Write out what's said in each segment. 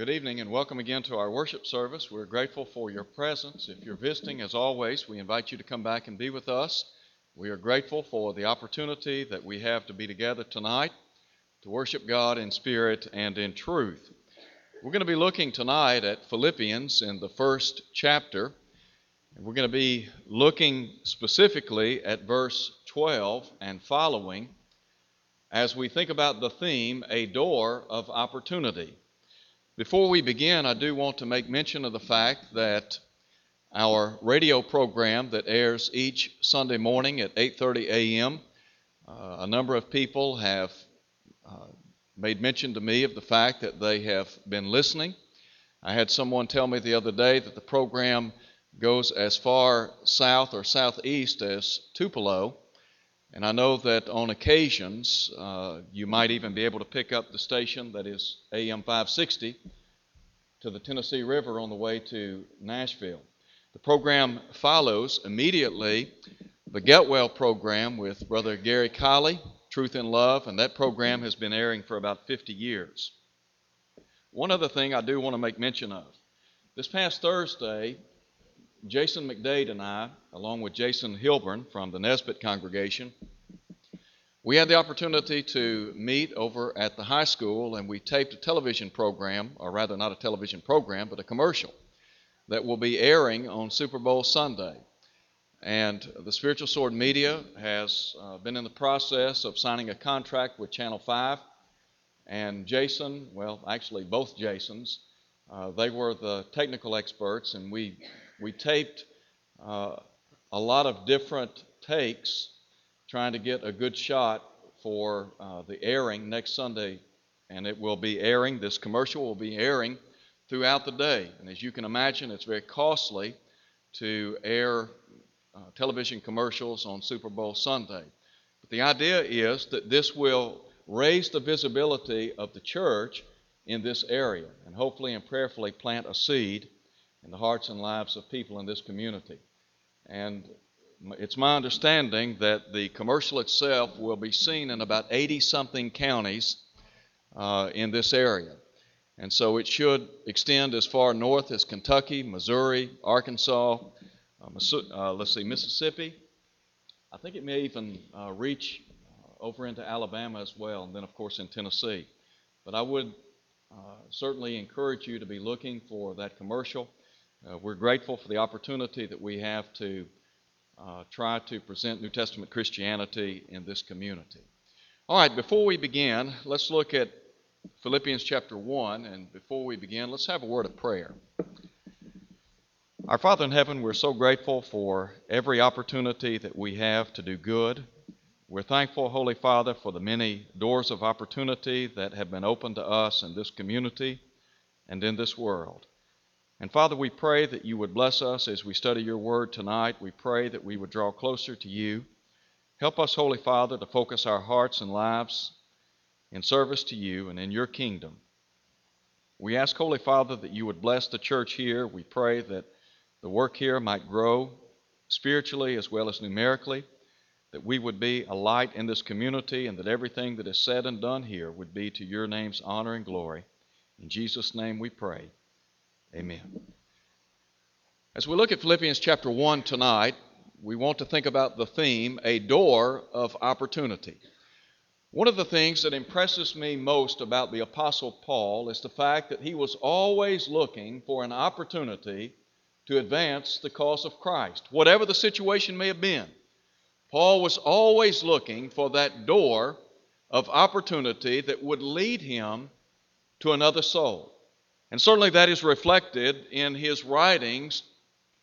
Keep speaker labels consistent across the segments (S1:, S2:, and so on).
S1: Good evening and welcome again to our worship service. We're grateful for your presence. If you're visiting, as always, we invite you to come back and be with us. We are grateful for the opportunity that we have to be together tonight to worship God in spirit and in truth. We're going to be looking tonight at Philippians in the first chapter. And we're going to be looking specifically at verse 12 and following as we think about the theme, a door of opportunity. Before we begin, I do want to make mention of the fact that our radio program that airs each Sunday morning at 8:30 a.m. Uh, a number of people have uh, made mention to me of the fact that they have been listening. I had someone tell me the other day that the program goes as far south or southeast as Tupelo, and I know that on occasions uh, you might even be able to pick up the station that is AM 560 to the Tennessee River on the way to Nashville. The program follows immediately the Getwell program with Brother Gary Colley, Truth in Love, and that program has been airing for about 50 years. One other thing I do want to make mention of. This past Thursday, Jason McDade and I, along with Jason Hilburn from the Nesbit congregation, we had the opportunity to meet over at the high school, and we taped a television program, or rather, not a television program, but a commercial that will be airing on Super Bowl Sunday. And the Spiritual Sword Media has uh, been in the process of signing a contract with Channel 5. And Jason, well, actually, both Jasons, uh, they were the technical experts, and we, we taped uh, a lot of different takes trying to get a good shot for uh, the airing next Sunday. And it will be airing, this commercial will be airing throughout the day. And as you can imagine, it's very costly to air uh, television commercials on Super Bowl Sunday. But the idea is that this will raise the visibility of the church in this area and hopefully and prayerfully plant a seed in the hearts and lives of people in this community. And it's my understanding that the commercial itself will be seen in about 80 something counties uh, in this area. And so it should extend as far north as Kentucky, Missouri, Arkansas, uh, uh, let's see, Mississippi. I think it may even uh, reach uh, over into Alabama as well, and then, of course, in Tennessee. But I would uh, certainly encourage you to be looking for that commercial. We're grateful for the opportunity that we have to uh, try to present New Testament Christianity in this community. All right, before we begin, let's look at Philippians chapter 1. And before we begin, let's have a word of prayer. Our Father in heaven, we're so grateful for every opportunity that we have to do good. We're thankful, Holy Father, for the many doors of opportunity that have been opened to us in this community and in this world. And Father, we pray that you would bless us as we study your word tonight. We pray that we would draw closer to you. Help us, Holy Father, to focus our hearts and lives in service to you and in your kingdom. We ask, Holy Father, that you would bless the church here. We pray that the work here might grow spiritually as well as numerically, that we would be a light in this community, and that everything that is said and done here would be to your name's honor and glory. In Jesus' name we pray. Amen. As we look at Philippians chapter 1 tonight, we want to think about the theme, a door of opportunity. One of the things that impresses me most about the Apostle Paul is the fact that he was always looking for an opportunity to advance the cause of Christ, whatever the situation may have been. Paul was always looking for that door of opportunity that would lead him to another soul. And certainly that is reflected in his writings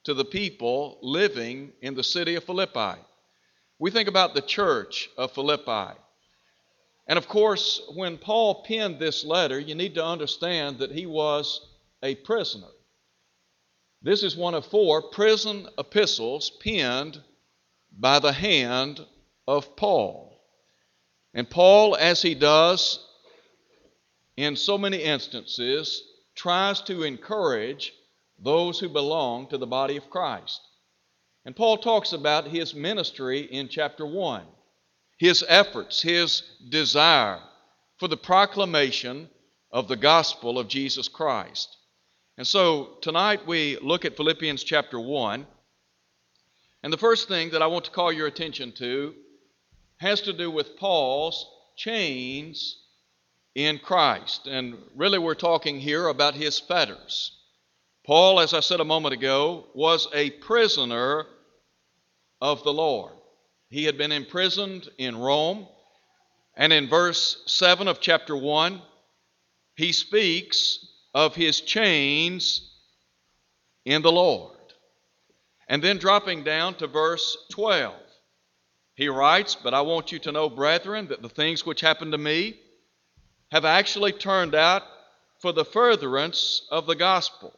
S1: to the people living in the city of Philippi. We think about the church of Philippi. And of course, when Paul penned this letter, you need to understand that he was a prisoner. This is one of four prison epistles penned by the hand of Paul. And Paul, as he does in so many instances, tries to encourage those who belong to the body of Christ. And Paul talks about his ministry in chapter 1, his efforts, his desire for the proclamation of the gospel of Jesus Christ. And so tonight we look at Philippians chapter 1. And the first thing that I want to call your attention to has to do with Paul's chains in Christ. And really, we're talking here about his fetters. Paul, as I said a moment ago, was a prisoner of the Lord. He had been imprisoned in Rome. And in verse 7 of chapter 1, he speaks of his chains in the Lord. And then dropping down to verse 12, he writes, But I want you to know, brethren, that the things which happened to me have actually turned out for the furtherance of the gospel,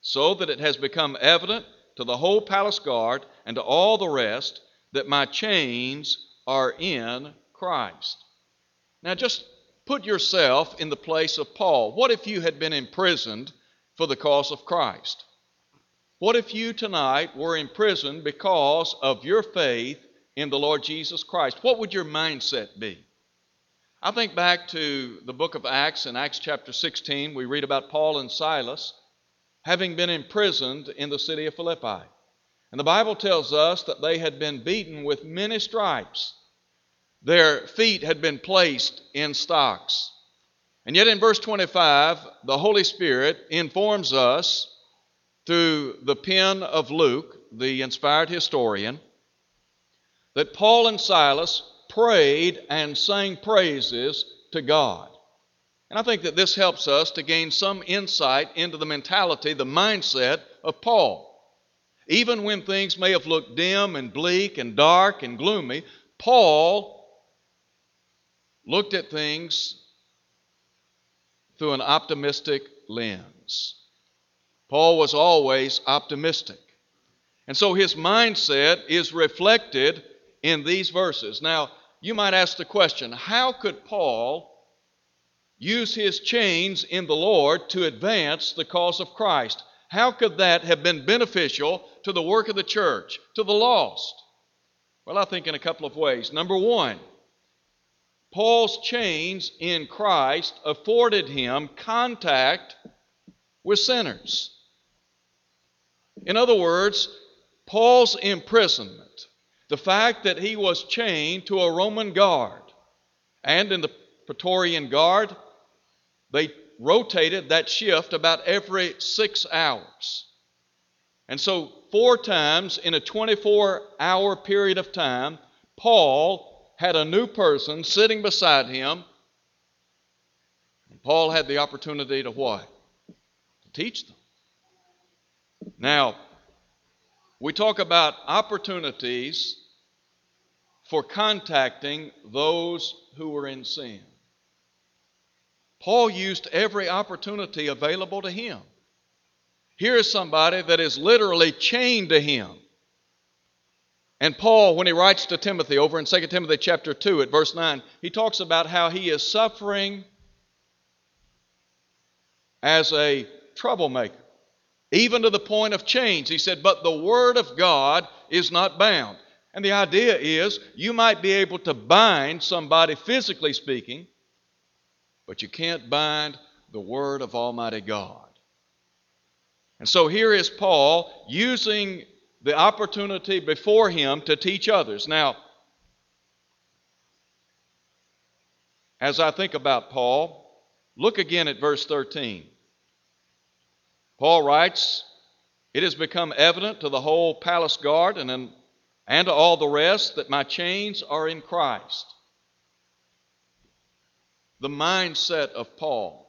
S1: so that it has become evident to the whole palace guard and to all the rest that my chains are in Christ. Now, just put yourself in the place of Paul. What if you had been imprisoned for the cause of Christ? What if you tonight were imprisoned because of your faith in the Lord Jesus Christ? What would your mindset be? I think back to the book of Acts, in Acts chapter 16, we read about Paul and Silas having been imprisoned in the city of Philippi. And the Bible tells us that they had been beaten with many stripes. Their feet had been placed in stocks. And yet in verse 25, the Holy Spirit informs us through the pen of Luke, the inspired historian, that Paul and Silas prayed and sang praises to God. And I think that this helps us to gain some insight into the mentality, the mindset of Paul. Even when things may have looked dim and bleak and dark and gloomy, Paul looked at things through an optimistic lens. Paul was always optimistic. And so his mindset is reflected in these verses. Now, you might ask the question how could Paul use his chains in the Lord to advance the cause of Christ? How could that have been beneficial to the work of the church, to the lost? Well, I think in a couple of ways. Number one, Paul's chains in Christ afforded him contact with sinners. In other words, Paul's imprisonment, the fact that he was chained to a Roman guard, and in the Praetorian Guard, they rotated that shift about every six hours. And so, four times in a 24 hour period of time, Paul had a new person sitting beside him. And Paul had the opportunity to what? To teach them. Now, we talk about opportunities for contacting those who were in sin. Paul used every opportunity available to him. Here is somebody that is literally chained to him. And Paul, when he writes to Timothy over in 2 Timothy chapter 2 at verse 9, he talks about how he is suffering as a troublemaker, even to the point of chains. He said, But the word of God is not bound. And the idea is you might be able to bind somebody physically speaking, but you can't bind the word of Almighty God. And so here is Paul using the opportunity before him to teach others. Now, as I think about Paul, look again at verse 13. Paul writes, It has become evident to the whole palace guard and, and to all the rest that my chains are in Christ. The mindset of Paul.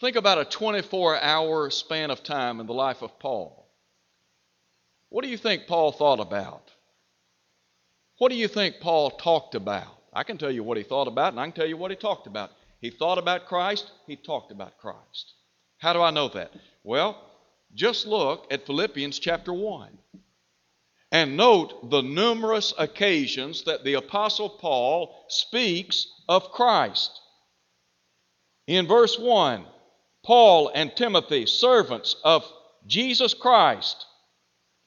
S1: Think about a 24 hour span of time in the life of Paul. What do you think Paul thought about? What do you think Paul talked about? I can tell you what he thought about, and I can tell you what he talked about. He thought about Christ, he talked about Christ. How do I know that? Well, just look at Philippians chapter 1 and note the numerous occasions that the Apostle Paul speaks of Christ. In verse 1, Paul and Timothy, servants of Jesus Christ,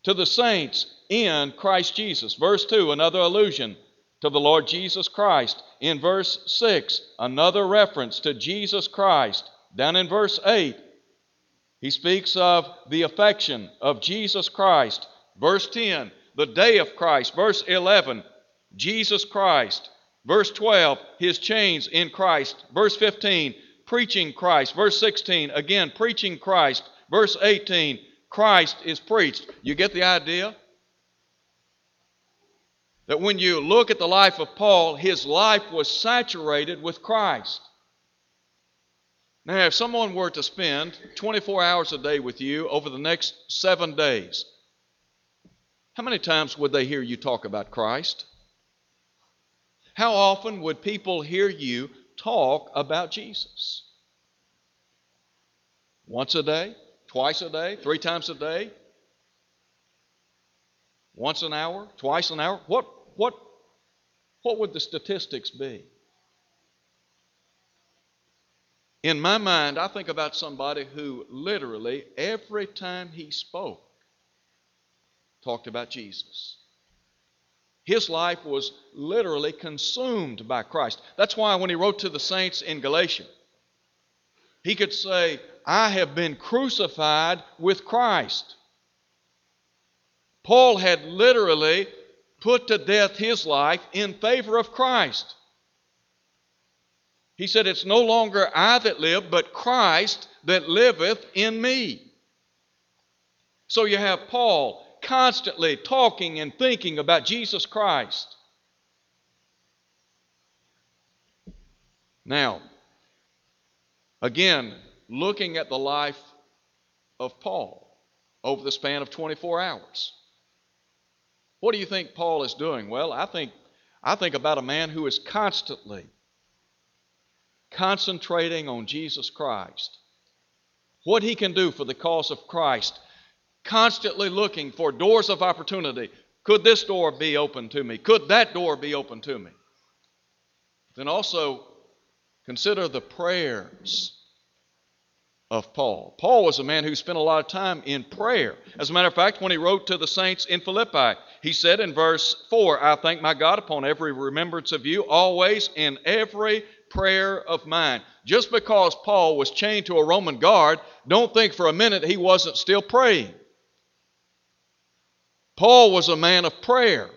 S1: to the saints in Christ Jesus. Verse 2, another allusion to the Lord Jesus Christ. In verse 6, another reference to Jesus Christ. Down in verse 8, he speaks of the affection of Jesus Christ. Verse 10, the day of Christ. Verse 11, Jesus Christ. Verse 12, his chains in Christ. Verse 15, preaching Christ. Verse 16, again, preaching Christ. Verse 18, Christ is preached. You get the idea? That when you look at the life of Paul, his life was saturated with Christ. Now, if someone were to spend 24 hours a day with you over the next seven days, how many times would they hear you talk about Christ? How often would people hear you talk about Jesus? Once a day? Twice a day? Three times a day? Once an hour? Twice an hour? What, what, what would the statistics be? In my mind, I think about somebody who literally, every time he spoke, talked about Jesus. His life was literally consumed by Christ. That's why when he wrote to the saints in Galatia, he could say, I have been crucified with Christ. Paul had literally put to death his life in favor of Christ. He said, It's no longer I that live, but Christ that liveth in me. So you have Paul constantly talking and thinking about Jesus Christ. Now, again, looking at the life of Paul over the span of 24 hours. What do you think Paul is doing? Well, I think, I think about a man who is constantly concentrating on Jesus Christ, what he can do for the cause of Christ, constantly looking for doors of opportunity. Could this door be open to me? Could that door be open to me? Then also consider the prayers of Paul. Paul was a man who spent a lot of time in prayer. As a matter of fact, when he wrote to the saints in Philippi, he said in verse 4 I thank my God upon every remembrance of you, always in every prayer of mine. Just because Paul was chained to a Roman guard, don't think for a minute he wasn't still praying. Paul was a man of prayer.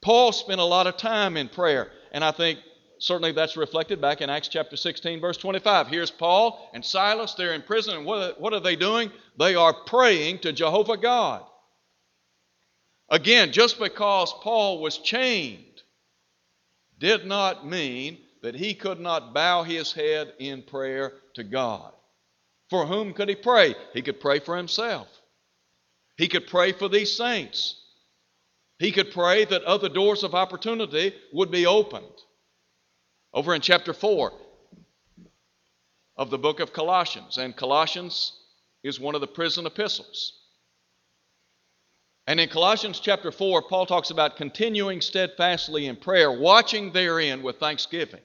S1: Paul spent a lot of time in prayer. And I think certainly that's reflected back in Acts chapter 16, verse 25. Here's Paul and Silas. They're in prison. And what, what are they doing? They are praying to Jehovah God. Again, just because Paul was chained did not mean that he could not bow his head in prayer to God. For whom could he pray? He could pray for himself. He could pray for these saints. He could pray that other doors of opportunity would be opened. Over in chapter 4 of the book of Colossians, and Colossians is one of the prison epistles. And in Colossians chapter 4, Paul talks about continuing steadfastly in prayer, watching therein with thanksgiving.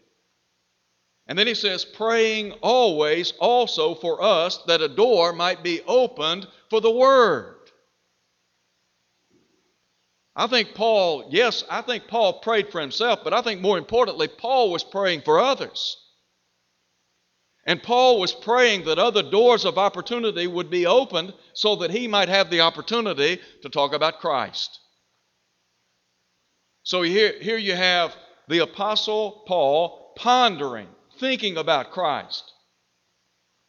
S1: And then he says, praying always also for us that a door might be opened for the word. I think Paul, yes, I think Paul prayed for himself, but I think more importantly, Paul was praying for others. And Paul was praying that other doors of opportunity would be opened so that he might have the opportunity to talk about Christ. So here, here you have the Apostle Paul pondering thinking about Christ.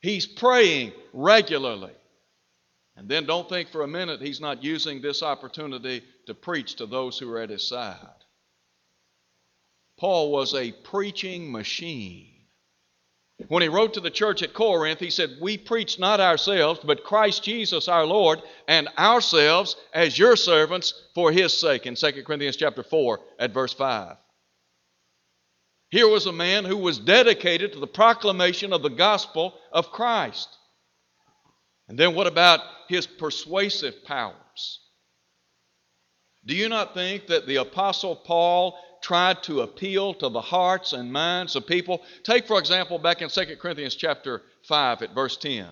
S1: He's praying regularly. And then don't think for a minute he's not using this opportunity to preach to those who are at his side. Paul was a preaching machine. When he wrote to the church at Corinth, he said, We preach not ourselves, but Christ Jesus our Lord, and ourselves as your servants for his sake, in 2 Corinthians chapter 4 at verse 5. Here was a man who was dedicated to the proclamation of the gospel of Christ. And then what about his persuasive powers? Do you not think that the Apostle Paul tried to appeal to the hearts and minds of people? Take, for example, back in 2 Corinthians chapter 5 at verse 10.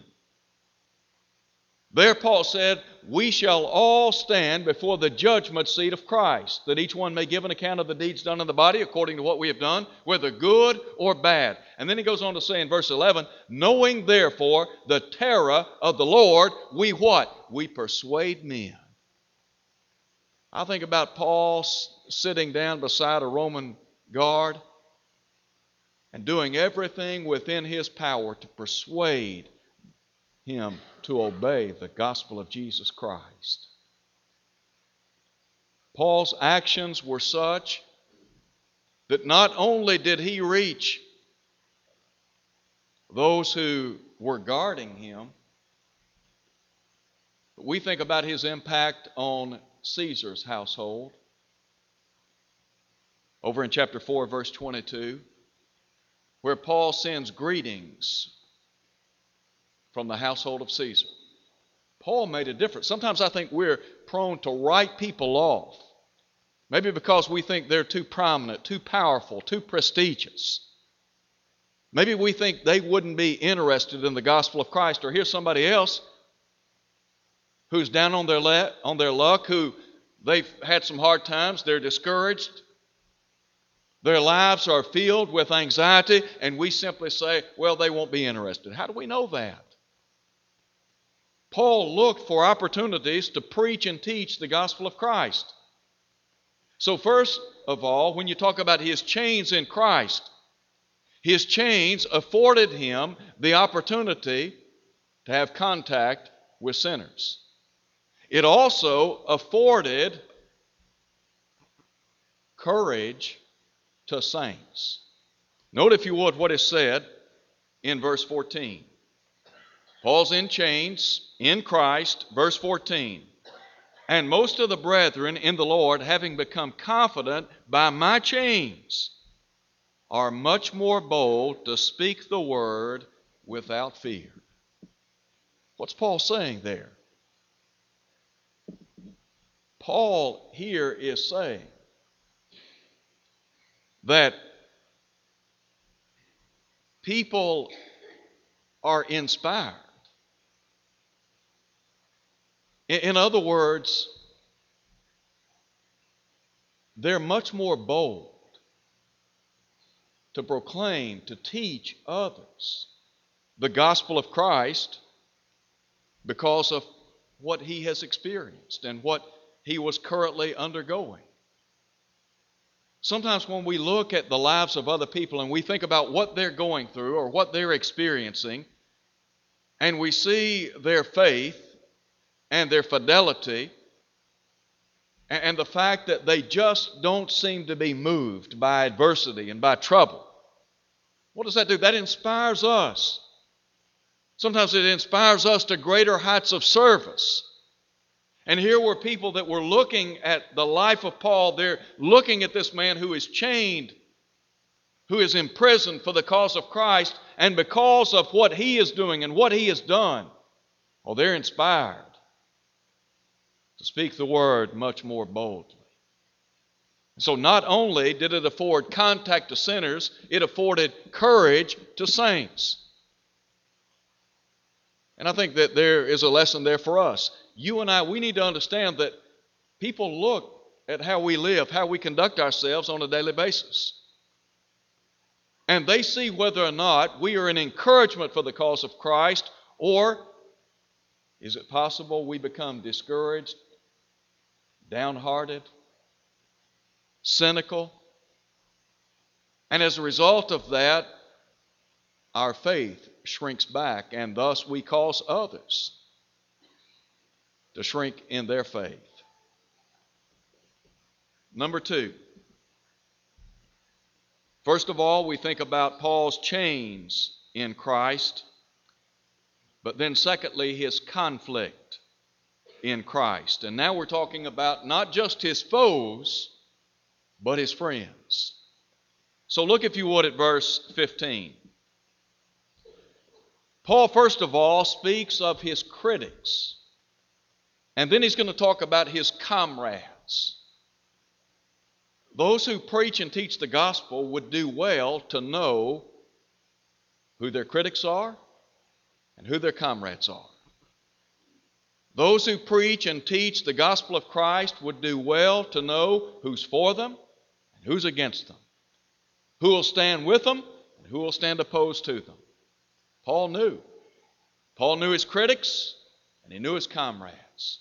S1: There, Paul said, We shall all stand before the judgment seat of Christ, that each one may give an account of the deeds done in the body according to what we have done, whether good or bad. And then he goes on to say in verse 11, Knowing therefore the terror of the Lord, we what? We persuade men. I think about Paul sitting down beside a Roman guard and doing everything within his power to persuade him to obey the gospel of Jesus Christ. Paul's actions were such that not only did he reach those who were guarding him, but we think about his impact on Caesar's household. Over in chapter 4, verse 22, where Paul sends greetings from the household of Caesar. Paul made a difference. Sometimes I think we're prone to write people off, maybe because we think they're too prominent, too powerful, too prestigious. Maybe we think they wouldn't be interested in the gospel of Christ, or here's somebody else who's down on their, le- on their luck, who they've had some hard times, they're discouraged, their lives are filled with anxiety, and we simply say, well, they won't be interested. How do we know that? Paul looked for opportunities to preach and teach the gospel of Christ. So, first of all, when you talk about his chains in Christ, his chains afforded him the opportunity to have contact with sinners. It also afforded courage to saints. Note, if you would, what is said in verse 14. Paul's in chains in Christ, verse 14. And most of the brethren in the Lord, having become confident by my chains, are much more bold to speak the word without fear. What's Paul saying there? Paul here is saying that people are inspired In other words, they're much more bold to proclaim, to teach others the gospel of Christ because of what he has experienced and what he was currently undergoing. Sometimes when we look at the lives of other people and we think about what they're going through or what they're experiencing, and we see their faith, and their fidelity and the fact that they just don't seem to be moved by adversity and by trouble. What does that do? That inspires us. Sometimes it inspires us to greater heights of service. And here were people that were looking at the life of Paul. They're looking at this man who is chained, who is imprisoned for the cause of Christ, and because of what he is doing and what he has done, well, they're inspired to speak the word much more boldly. So, not only did it afford contact to sinners, it afforded courage to saints. And I think that there is a lesson there for us. You and I, we need to understand that people look at how we live, how we conduct ourselves on a daily basis. And they see whether or not we are an encouragement for the cause of Christ, or is it possible we become discouraged downhearted, cynical. And as a result of that, our faith shrinks back, and thus we cause others to shrink in their faith. Number two, first of all, we think about Paul's chains in Christ, but then secondly, his conflict in Christ. And now we're talking about not just his foes, but his friends. So look, if you would, at verse 15. Paul, first of all, speaks of his critics, and then he's going to talk about his comrades. Those who preach and teach the gospel would do well to know who their critics are and who their comrades are. Those who preach and teach the gospel of Christ would do well to know who's for them and who's against them, who will stand with them and who will stand opposed to them. Paul knew. Paul knew his critics and he knew his comrades.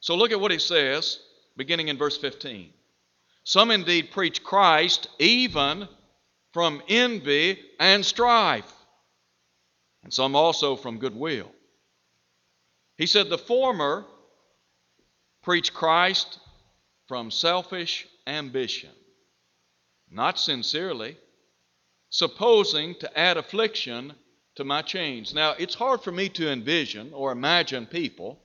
S1: So look at what he says, beginning in verse 15. Some indeed preach Christ even from envy and strife, and some also from goodwill. He said, The former preach Christ from selfish ambition, not sincerely, supposing to add affliction to my chains. Now, it's hard for me to envision or imagine people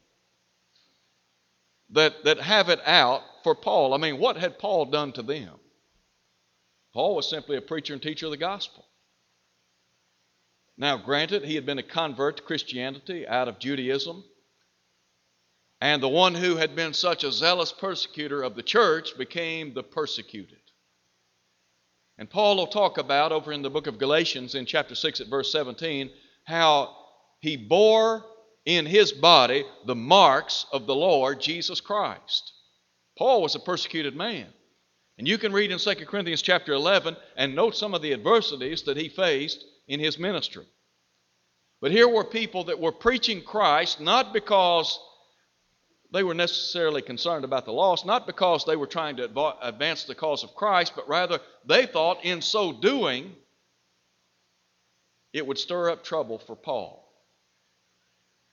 S1: that, that have it out for Paul. I mean, what had Paul done to them? Paul was simply a preacher and teacher of the gospel. Now, granted, he had been a convert to Christianity out of Judaism. And the one who had been such a zealous persecutor of the church became the persecuted. And Paul will talk about over in the book of Galatians in chapter 6 at verse 17 how he bore in his body the marks of the Lord Jesus Christ. Paul was a persecuted man. And you can read in 2 Corinthians chapter 11 and note some of the adversities that he faced in his ministry. But here were people that were preaching Christ not because they were necessarily concerned about the lost, not because they were trying to advance the cause of Christ, but rather they thought in so doing it would stir up trouble for Paul.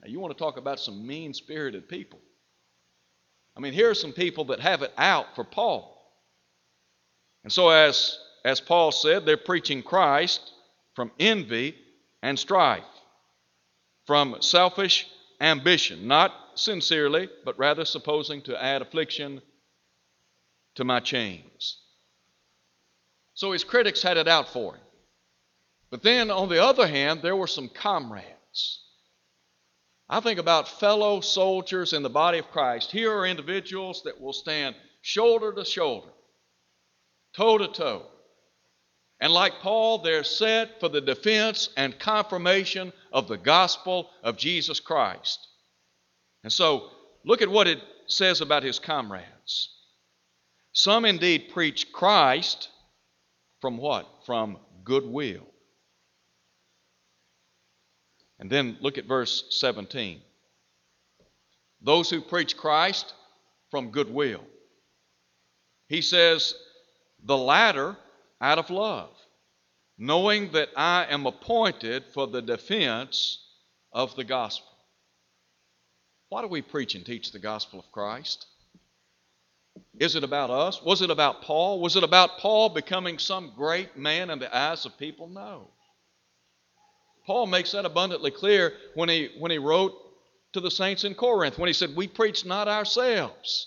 S1: Now, you want to talk about some mean spirited people. I mean, here are some people that have it out for Paul. And so, as, as Paul said, they're preaching Christ from envy and strife, from selfish ambition, not sincerely, but rather supposing to add affliction to my chains. So his critics had it out for him. But then, on the other hand, there were some comrades I think about fellow soldiers in the body of Christ. Here are individuals that will stand shoulder to shoulder, toe to toe. And like Paul, they're set for the defense and confirmation of the gospel of Jesus Christ. And so, look at what it says about his comrades. Some indeed preach Christ from what? From goodwill. And then look at verse 17. Those who preach Christ from goodwill. He says, the latter out of love, knowing that I am appointed for the defense of the gospel. Why do we preach and teach the gospel of Christ? Is it about us? Was it about Paul? Was it about Paul becoming some great man in the eyes of people? No. Paul makes that abundantly clear when he, when he wrote to the saints in Corinth, when he said, We preach not ourselves,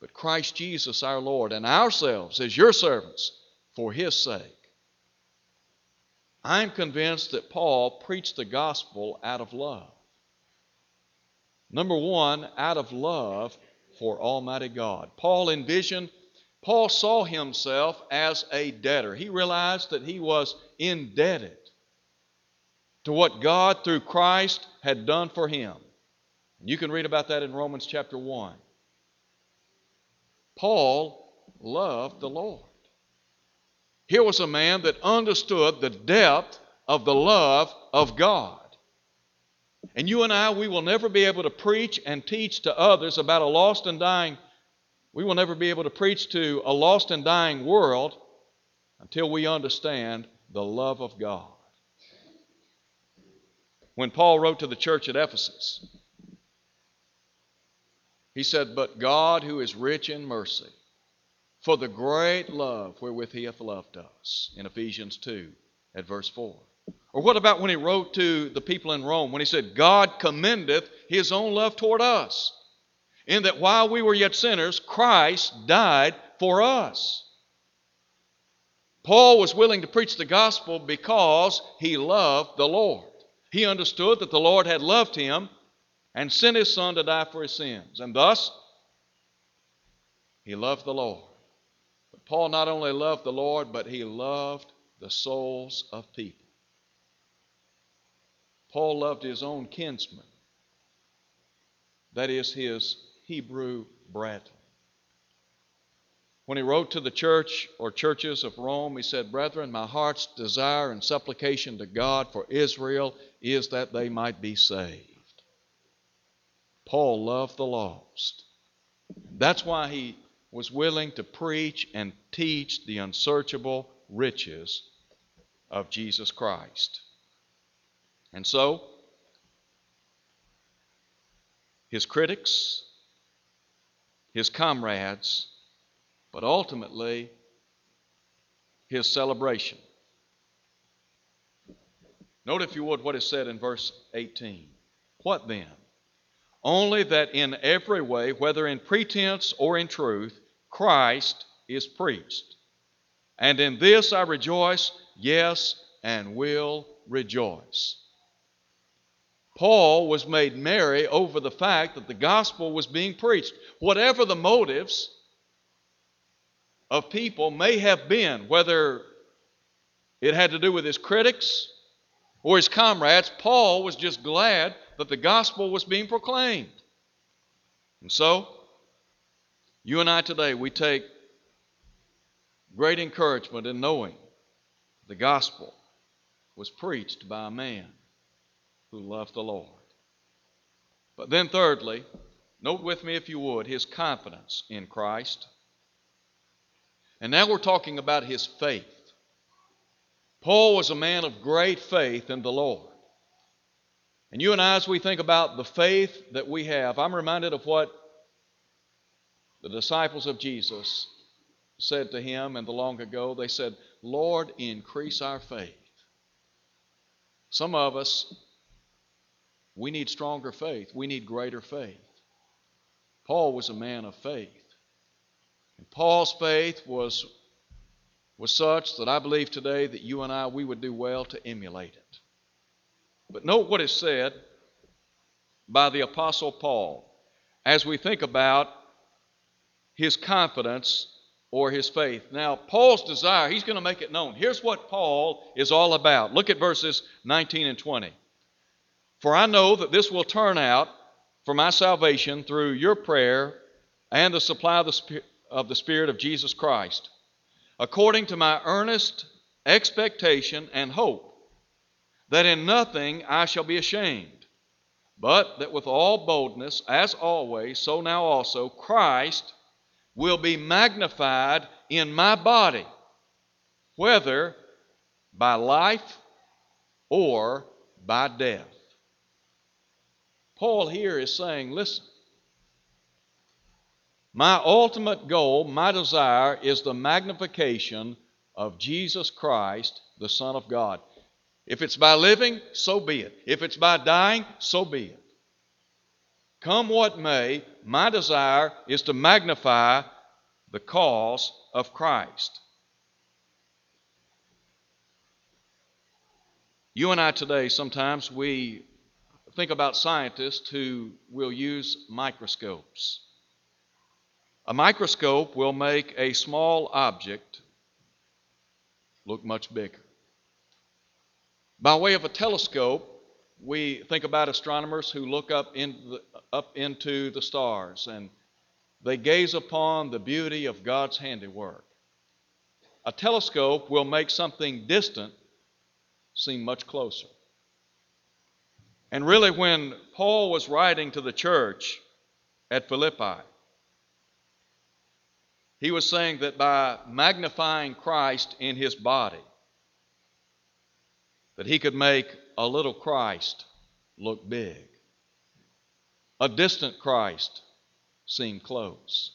S1: but Christ Jesus our Lord, and ourselves as your servants for his sake. I'm convinced that Paul preached the gospel out of love. Number one, out of love for Almighty God. Paul envisioned, Paul saw himself as a debtor. He realized that he was indebted to what God through Christ had done for him. You can read about that in Romans chapter 1. Paul loved the Lord. Here was a man that understood the depth of the love of God. And you and I, we will never be able to preach and teach to others about a lost and dying, we will never be able to preach to a lost and dying world until we understand the love of God when Paul wrote to the church at Ephesus. He said, But God, who is rich in mercy, for the great love wherewith he hath loved us, in Ephesians 2 at verse 4. Or what about when he wrote to the people in Rome, when he said, God commendeth his own love toward us, in that while we were yet sinners, Christ died for us. Paul was willing to preach the gospel because he loved the Lord. He understood that the Lord had loved him and sent his Son to die for his sins. And thus, he loved the Lord. But Paul not only loved the Lord, but he loved the souls of people. Paul loved his own kinsmen. that is his Hebrew brethren. When he wrote to the church or churches of Rome, he said, Brethren, my heart's desire and supplication to God for Israel is that they might be saved. Paul loved the lost. That's why he was willing to preach and teach the unsearchable riches of Jesus Christ. And so, his critics, his comrades, but ultimately his celebration. Note, if you would, what is said in verse 18. What then? Only that in every way, whether in pretense or in truth, Christ is preached. And in this I rejoice, yes, and will rejoice. Paul was made merry over the fact that the gospel was being preached. Whatever the motives of people may have been, whether it had to do with his critics or his comrades, Paul was just glad that the gospel was being proclaimed. And so, you and I today, we take great encouragement in knowing the gospel was preached by a man who loved the Lord. But then, thirdly, note with me, if you would, his confidence in Christ. And now we're talking about his faith. Paul was a man of great faith in the Lord. And you and I, as we think about the faith that we have, I'm reminded of what the disciples of Jesus said to him in the long ago. They said, Lord, increase our faith. Some of us, we need stronger faith. We need greater faith. Paul was a man of faith. And Paul's faith was, was such that I believe today that you and I, we would do well to emulate it. But note what is said by the Apostle Paul as we think about his confidence or his faith. Now, Paul's desire, he's going to make it known. Here's what Paul is all about. Look at verses 19 and 20. For I know that this will turn out for my salvation through your prayer and the supply of the, of the Spirit of Jesus Christ, according to my earnest expectation and hope that in nothing I shall be ashamed, but that with all boldness, as always, so now also, Christ will be magnified in my body, whether by life or by death. Paul here is saying, listen, my ultimate goal, my desire, is the magnification of Jesus Christ, the Son of God. If it's by living, so be it. If it's by dying, so be it. Come what may, my desire is to magnify the cause of Christ. You and I today, sometimes we think about scientists who will use microscopes. A microscope will make a small object look much bigger. By way of a telescope, we think about astronomers who look up, in the, up into the stars and they gaze upon the beauty of God's handiwork. A telescope will make something distant seem much closer. And really, when Paul was writing to the church at Philippi, he was saying that by magnifying Christ in his body, that he could make a little Christ look big, a distant Christ seem close.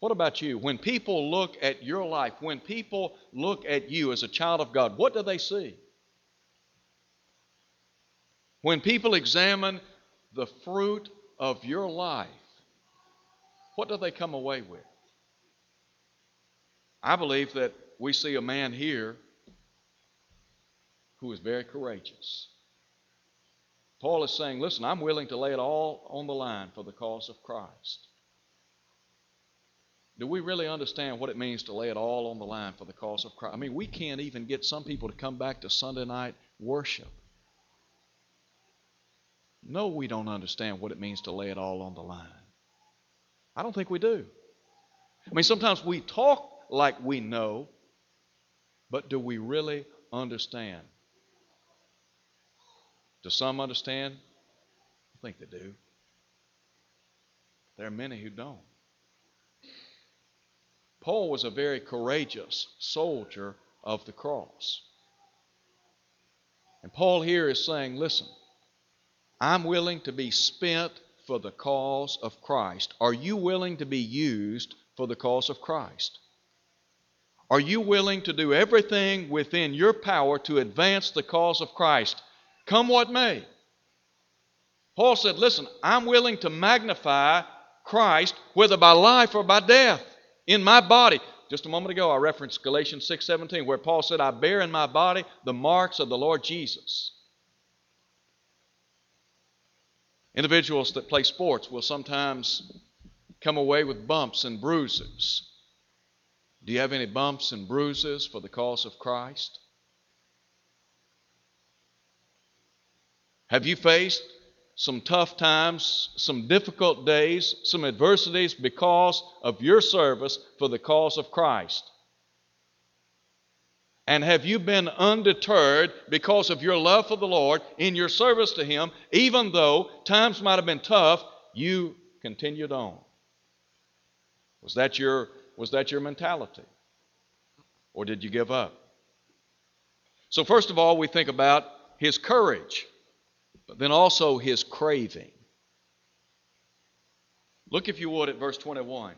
S1: What about you? When people look at your life, when people look at you as a child of God, what do they see? When people examine the fruit of your life, what do they come away with? I believe that we see a man here who is very courageous. Paul is saying, listen, I'm willing to lay it all on the line for the cause of Christ. Do we really understand what it means to lay it all on the line for the cause of Christ? I mean, we can't even get some people to come back to Sunday night worship. No, we don't understand what it means to lay it all on the line. I don't think we do. I mean, sometimes we talk like we know, but do we really understand? Do some understand? I think they do. There are many who don't. Paul was a very courageous soldier of the cross. And Paul here is saying, listen, I'm willing to be spent for the cause of Christ. Are you willing to be used for the cause of Christ? Are you willing to do everything within your power to advance the cause of Christ, come what may? Paul said, Listen, I'm willing to magnify Christ, whether by life or by death, in my body. Just a moment ago, I referenced Galatians 6:17, where Paul said, I bear in my body the marks of the Lord Jesus. Individuals that play sports will sometimes come away with bumps and bruises. Do you have any bumps and bruises for the cause of Christ? Have you faced some tough times, some difficult days, some adversities because of your service for the cause of Christ? And have you been undeterred because of your love for the Lord in your service to Him, even though times might have been tough, you continued on? Was that your, was that your mentality? Or did you give up? So, first of all, we think about his courage but then also his craving. Look, if you would, at verse 21.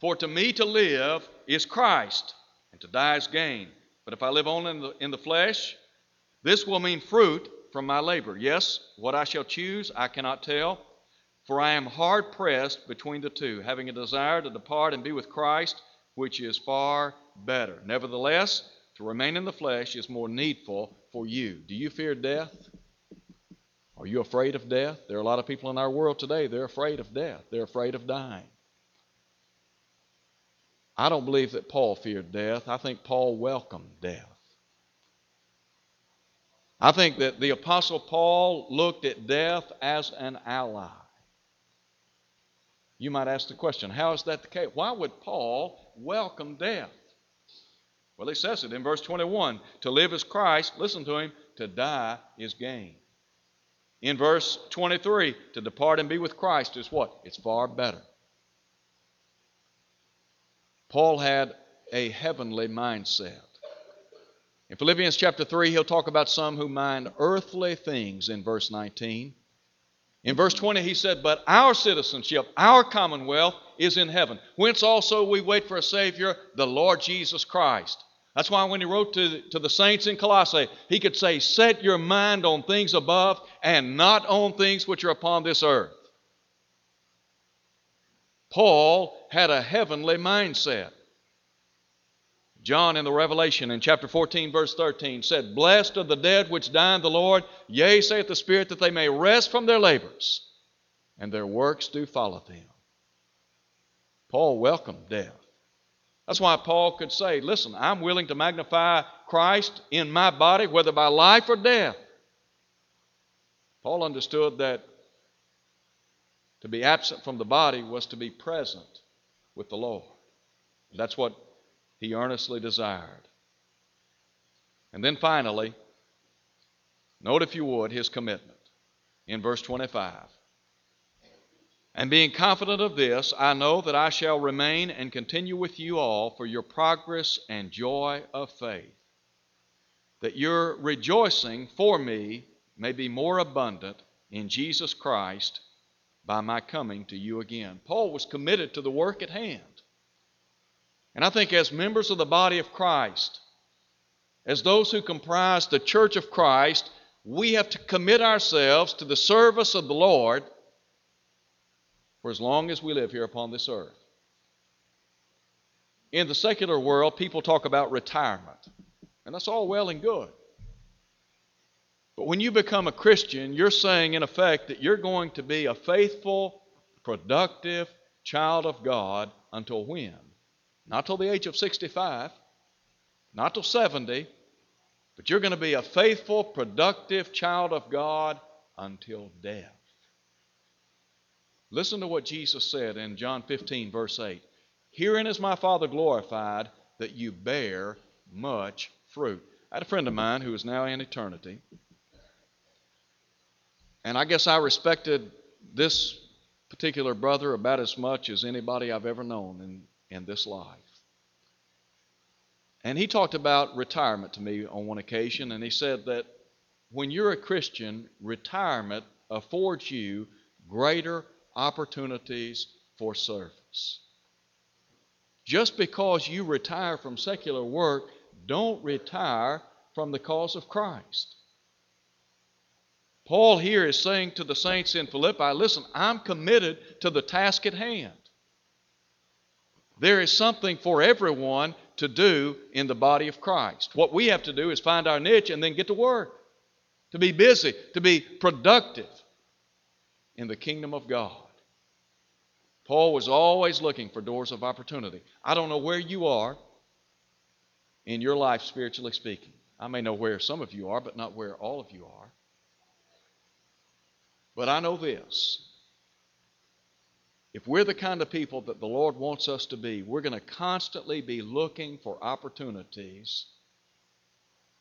S1: For to me to live is Christ, and to die is gain. But if I live only in the, in the flesh, this will mean fruit from my labor. Yes, what I shall choose, I cannot tell, for I am hard pressed between the two, having a desire to depart and be with Christ, which is far better. Nevertheless, to remain in the flesh is more needful for you. Do you fear death? Are you afraid of death? There are a lot of people in our world today, they're afraid of death. They're afraid of dying. I don't believe that Paul feared death. I think Paul welcomed death. I think that the Apostle Paul looked at death as an ally. You might ask the question, how is that the case? Why would Paul welcome death? Well, he says it in verse 21 To live is Christ, listen to him, to die is gain. In verse 23, to depart and be with Christ is what? It's far better. Paul had a heavenly mindset. In Philippians chapter 3, he'll talk about some who mind earthly things in verse 19. In verse 20, he said, But our citizenship, our commonwealth, is in heaven, whence also we wait for a Savior, the Lord Jesus Christ that's why when he wrote to, to the saints in Colossae, he could say, Set your mind on things above and not on things which are upon this earth. Paul had a heavenly mindset. John in the Revelation in chapter 14, verse 13 said, Blessed are the dead which die in the Lord, yea, saith the Spirit, that they may rest from their labors, and their works do follow them. Paul welcomed death. That's why Paul could say, Listen, I'm willing to magnify Christ in my body, whether by life or death. Paul understood that to be absent from the body was to be present with the Lord. That's what he earnestly desired. And then finally, note if you would his commitment in verse 25. And being confident of this, I know that I shall remain and continue with you all for your progress and joy of faith, that your rejoicing for me may be more abundant in Jesus Christ by my coming to you again. Paul was committed to the work at hand. And I think, as members of the body of Christ, as those who comprise the church of Christ, we have to commit ourselves to the service of the Lord for as long as we live here upon this earth. In the secular world, people talk about retirement, and that's all well and good. But when you become a Christian, you're saying, in effect, that you're going to be a faithful, productive child of God until when? Not till the age of 65, not till 70, but you're going to be a faithful, productive child of God until death. Listen to what Jesus said in John 15, verse 8. Herein is my Father glorified, that you bear much fruit. I had a friend of mine who is now in eternity. And I guess I respected this particular brother about as much as anybody I've ever known in, in this life. And he talked about retirement to me on one occasion, and he said that when you're a Christian, retirement affords you greater opportunities for service. Just because you retire from secular work, don't retire from the cause of Christ. Paul here is saying to the saints in Philippi listen, I'm committed to the task at hand. There is something for everyone to do in the body of Christ. What we have to do is find our niche and then get to work, to be busy, to be productive in the kingdom of God. Paul was always looking for doors of opportunity. I don't know where you are in your life, spiritually speaking. I may know where some of you are, but not where all of you are. But I know this. If we're the kind of people that the Lord wants us to be, we're going to constantly be looking for opportunities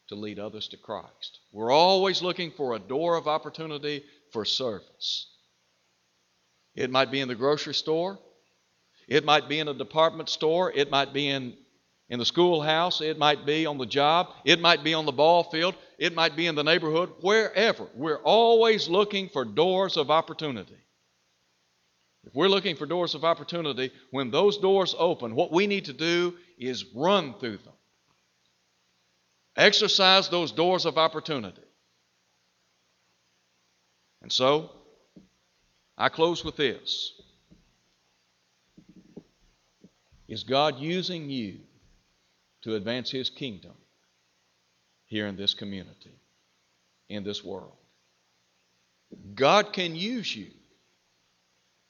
S1: to lead others to Christ. We're always looking for a door of opportunity for service. It might be in the grocery store, it might be in a department store, it might be in, in the schoolhouse, it might be on the job, it might be on the ball field, it might be in the neighborhood, wherever. We're always looking for doors of opportunity. If we're looking for doors of opportunity, when those doors open, what we need to do is run through them. Exercise those doors of opportunity. And so, I close with this. Is God using you to advance His kingdom here in this community, in this world? God can use you,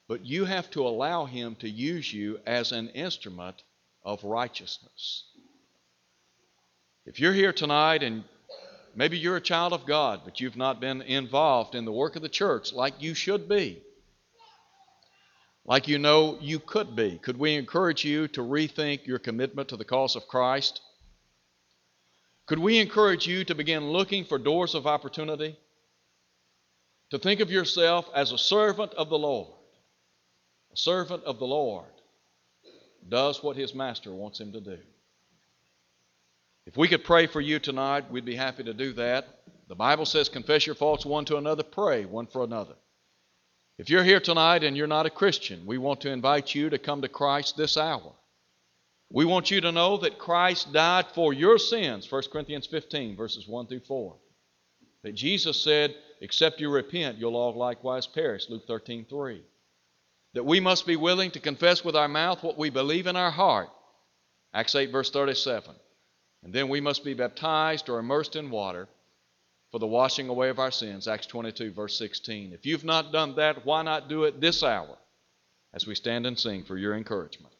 S1: but you have to allow Him to use you as an instrument of righteousness. If you're here tonight and maybe you're a child of God, but you've not been involved in the work of the church like you should be, like you know you could be. Could we encourage you to rethink your commitment to the cause of Christ? Could we encourage you to begin looking for doors of opportunity? To think of yourself as a servant of the Lord. A servant of the Lord does what his master wants him to do. If we could pray for you tonight, we'd be happy to do that. The Bible says, confess your faults one to another, pray one for another. If you're here tonight and you're not a Christian, we want to invite you to come to Christ this hour. We want you to know that Christ died for your sins, 1 Corinthians 15, verses 1 through 4. That Jesus said, Except you repent, you'll all likewise perish, Luke 13, 3. That we must be willing to confess with our mouth what we believe in our heart, Acts 8, verse 37. And then we must be baptized or immersed in water for the washing away of our sins. Acts 22, verse 16. If you've not done that, why not do it this hour as we stand and sing for your encouragement?